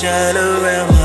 shine around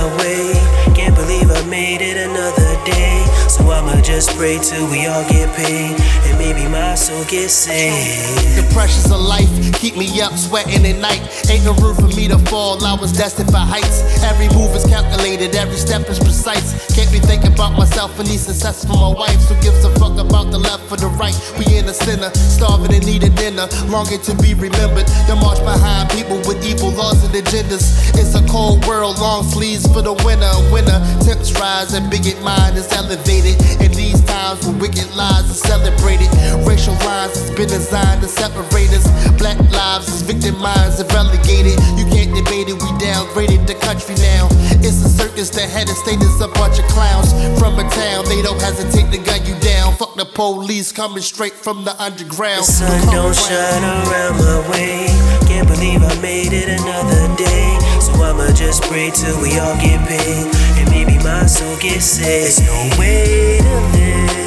just pray till we all get paid. And maybe my soul gets saved. The pressures of life keep me up, sweating at night. Ain't no room for me to fall, I was destined for heights. Every move is calculated, every step is precise. Can't be thinking about myself and need success for my wife. So gives a fuck about the left or the right. We in the center, starving and need a dinner, longing to be remembered. The march behind people with evil laws and agendas. It's a cold world, long sleeves for the winter. Winter temps rise and bigot mind is elevated. In these times when wicked lies are celebrated, racial lines has been designed to separate us. Black lives is victimized and relegated. You can't debate it, we downgraded the country now. It's a circus that had a status a bunch of clowns from a town. They don't hesitate to gun you down. Fuck the police coming straight from the underground. The sun don't around. shine around my way. Can't believe I made it another day. So I'ma just pray till we all get paid. And maybe my soul gets saved. There's no way to live.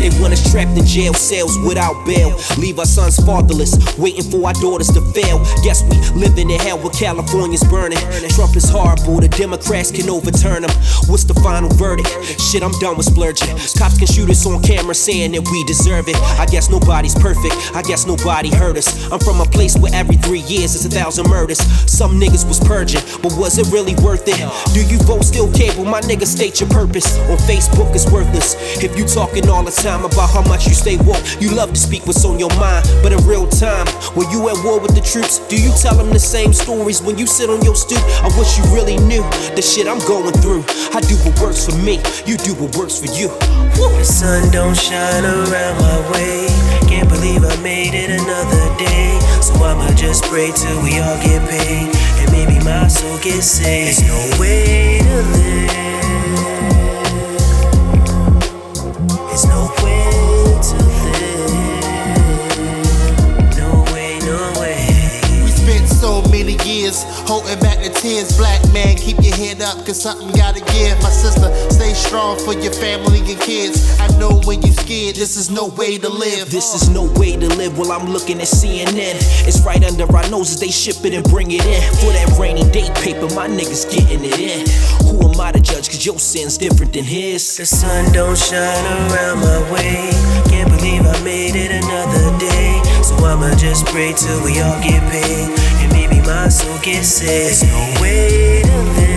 They want us trapped in jail cells without bail. Leave our sons fatherless, waiting for our daughters to fail. Guess we living in hell where California's burning. Trump is horrible, the Democrats can overturn him. What's the final verdict? Shit, I'm done with splurging. Cops can shoot us on camera saying that we deserve it. I guess nobody's perfect, I guess nobody hurt us. I'm from a place where every three years is a thousand murders. Some niggas was purging, but was it really worth it? Do you vote still cable? My nigga, state your purpose. On Facebook, it's worthless. If you talking all the time about how much you stay woke, you love to speak what's on your mind. But in real time, when you at war with the troops, do you tell them the same stories when you sit on your stoop? I wish you really knew the shit I'm going through. I do what works for me, you do what works for you. Woo. The sun don't shine around my way. Can't believe I made it another day. So I'ma just pray till we all get paid. And maybe my soul gets saved. There's no way to live. Many holding back the tears. Black man, keep your head up, cause something gotta give. My sister, stay strong for your family and kids. I know when you scared, this is no way to live. This is no way to live while I'm looking at CNN. It's right under our noses, they ship it and bring it in. For that rainy day paper, my niggas getting it in. Who am I to judge? Cause your sin's different than his. The sun don't shine around my way. Can't believe I made it another day. So I'ma just pray till we all get paid. My soul gets saved. There's no way to live.